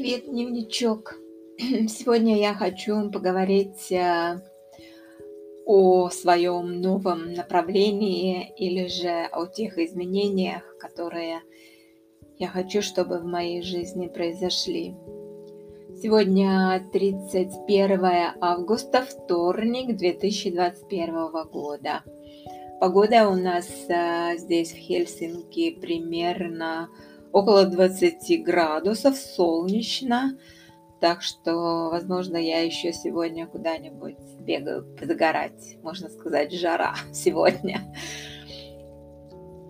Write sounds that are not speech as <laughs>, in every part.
Привет, дневничок. <clears throat> Сегодня я хочу поговорить э, о своем новом направлении или же о тех изменениях, которые я хочу, чтобы в моей жизни произошли. Сегодня 31 августа, вторник 2021 года. Погода у нас э, здесь в Хельсинки примерно около 20 градусов, солнечно. Так что, возможно, я еще сегодня куда-нибудь бегаю позагорать. Можно сказать, жара <laughs> сегодня.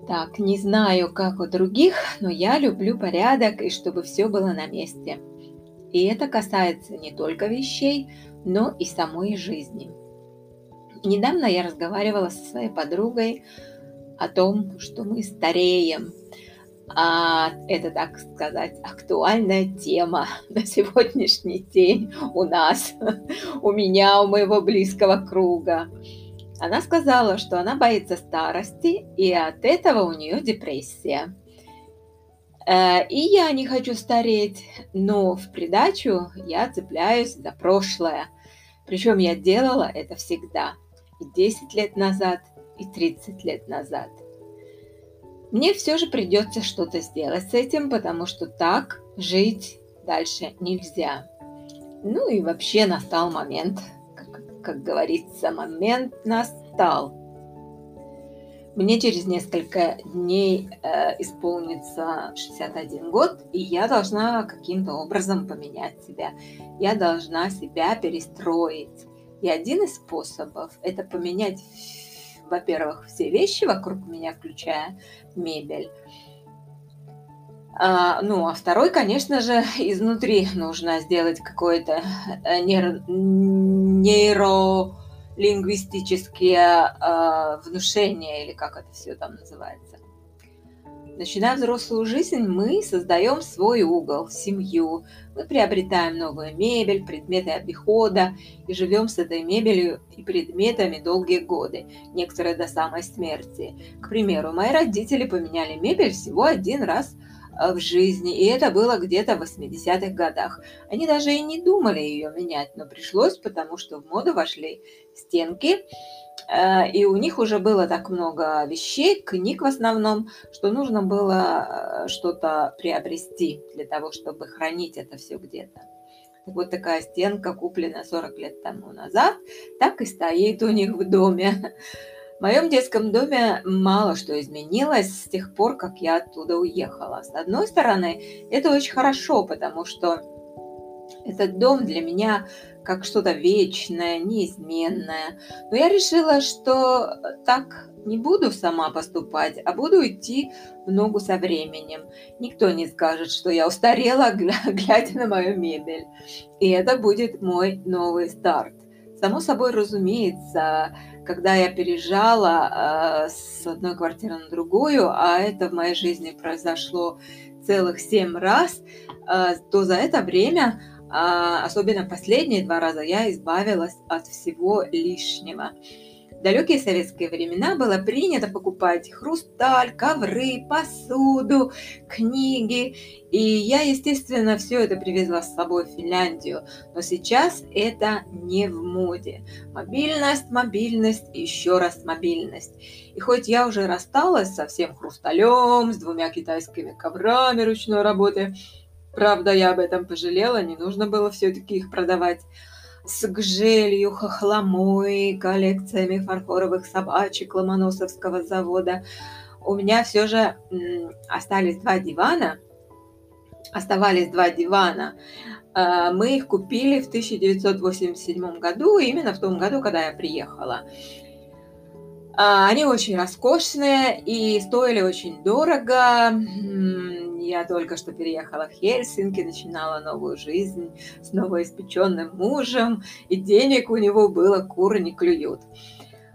Так, не знаю, как у других, но я люблю порядок и чтобы все было на месте. И это касается не только вещей, но и самой жизни. Недавно я разговаривала со своей подругой о том, что мы стареем, а, это, так сказать, актуальная тема <laughs> на сегодняшний день у нас, <laughs> у меня, у моего близкого круга. Она сказала, что она боится старости, и от этого у нее депрессия. Э, и я не хочу стареть, но в придачу я цепляюсь за прошлое. Причем я делала это всегда. И 10 лет назад, и 30 лет назад – мне все же придется что-то сделать с этим, потому что так жить дальше нельзя. Ну и вообще настал момент, как, как говорится, момент настал. Мне через несколько дней э, исполнится 61 год, и я должна каким-то образом поменять себя. Я должна себя перестроить. И один из способов – это поменять во-первых, все вещи вокруг меня, включая мебель. А, ну, а второй, конечно же, <laughs> изнутри нужно сделать какое-то э, нейро, нейролингвистическое э, внушение, или как это все там называется. Начиная взрослую жизнь, мы создаем свой угол, семью. Мы приобретаем новую мебель, предметы обихода и живем с этой мебелью и предметами долгие годы, некоторые до самой смерти. К примеру, мои родители поменяли мебель всего один раз в жизни, и это было где-то в 80-х годах. Они даже и не думали ее менять, но пришлось, потому что в моду вошли стенки, Э, и у них уже было так много вещей, книг в основном, что нужно было э, что-то приобрести для того, чтобы хранить это все где-то. Вот такая стенка, купленная 40 лет тому назад, так и стоит у них в доме. <laughs> В моем детском доме мало что изменилось с тех пор, как я оттуда уехала. С одной стороны, это очень хорошо, потому что этот дом для меня как что-то вечное, неизменное. Но я решила, что так не буду сама поступать, а буду идти в ногу со временем. Никто не скажет, что я устарела, <laughs> глядя на мою мебель. И это будет мой новый старт. Само собой разумеется, когда я переезжала э, с одной квартиры на другую, а это в моей жизни произошло целых семь раз, э, то за это время а, особенно последние два раза я избавилась от всего лишнего. Далекие советские времена было принято покупать хрусталь, ковры, посуду, книги. И я, естественно, все это привезла с собой в Финляндию. Но сейчас это не в моде. Мобильность, мобильность, еще раз мобильность. И хоть я уже рассталась со всем хрусталем, с двумя китайскими коврами ручной работы, Правда, я об этом пожалела, не нужно было все-таки их продавать. С гжелью, хохломой, коллекциями фарфоровых собачек Ломоносовского завода. У меня все же остались два дивана. Оставались два дивана. А, мы их купили в 1987 году, именно в том году, когда я приехала. А, они очень роскошные и стоили очень дорого. Я только что переехала в Хельсинки, начинала новую жизнь с новоиспеченным мужем, и денег у него было куры не клюют.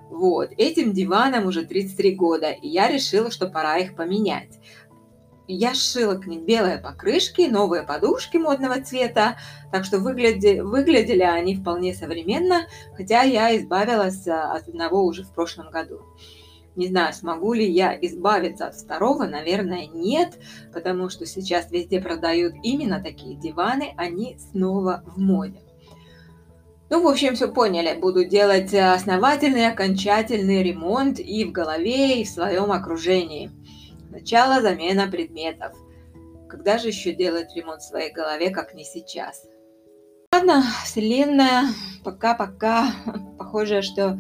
Вот, этим диванам уже 33 года, и я решила, что пора их поменять. Я сшила к ним белые покрышки, новые подушки модного цвета, так что выгляди, выглядели они вполне современно, хотя я избавилась от одного уже в прошлом году. Не знаю, смогу ли я избавиться от второго, наверное, нет, потому что сейчас везде продают именно такие диваны, они снова в моде. Ну, в общем, все поняли. Буду делать основательный, окончательный ремонт и в голове, и в своем окружении. Сначала замена предметов. Когда же еще делать ремонт в своей голове, как не сейчас? Ладно, Вселенная, пока-пока. <laughs> Похоже, что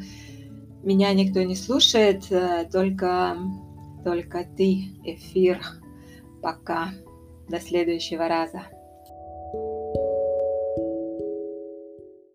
меня никто не слушает, э, только, только ты, эфир. Пока. До следующего раза.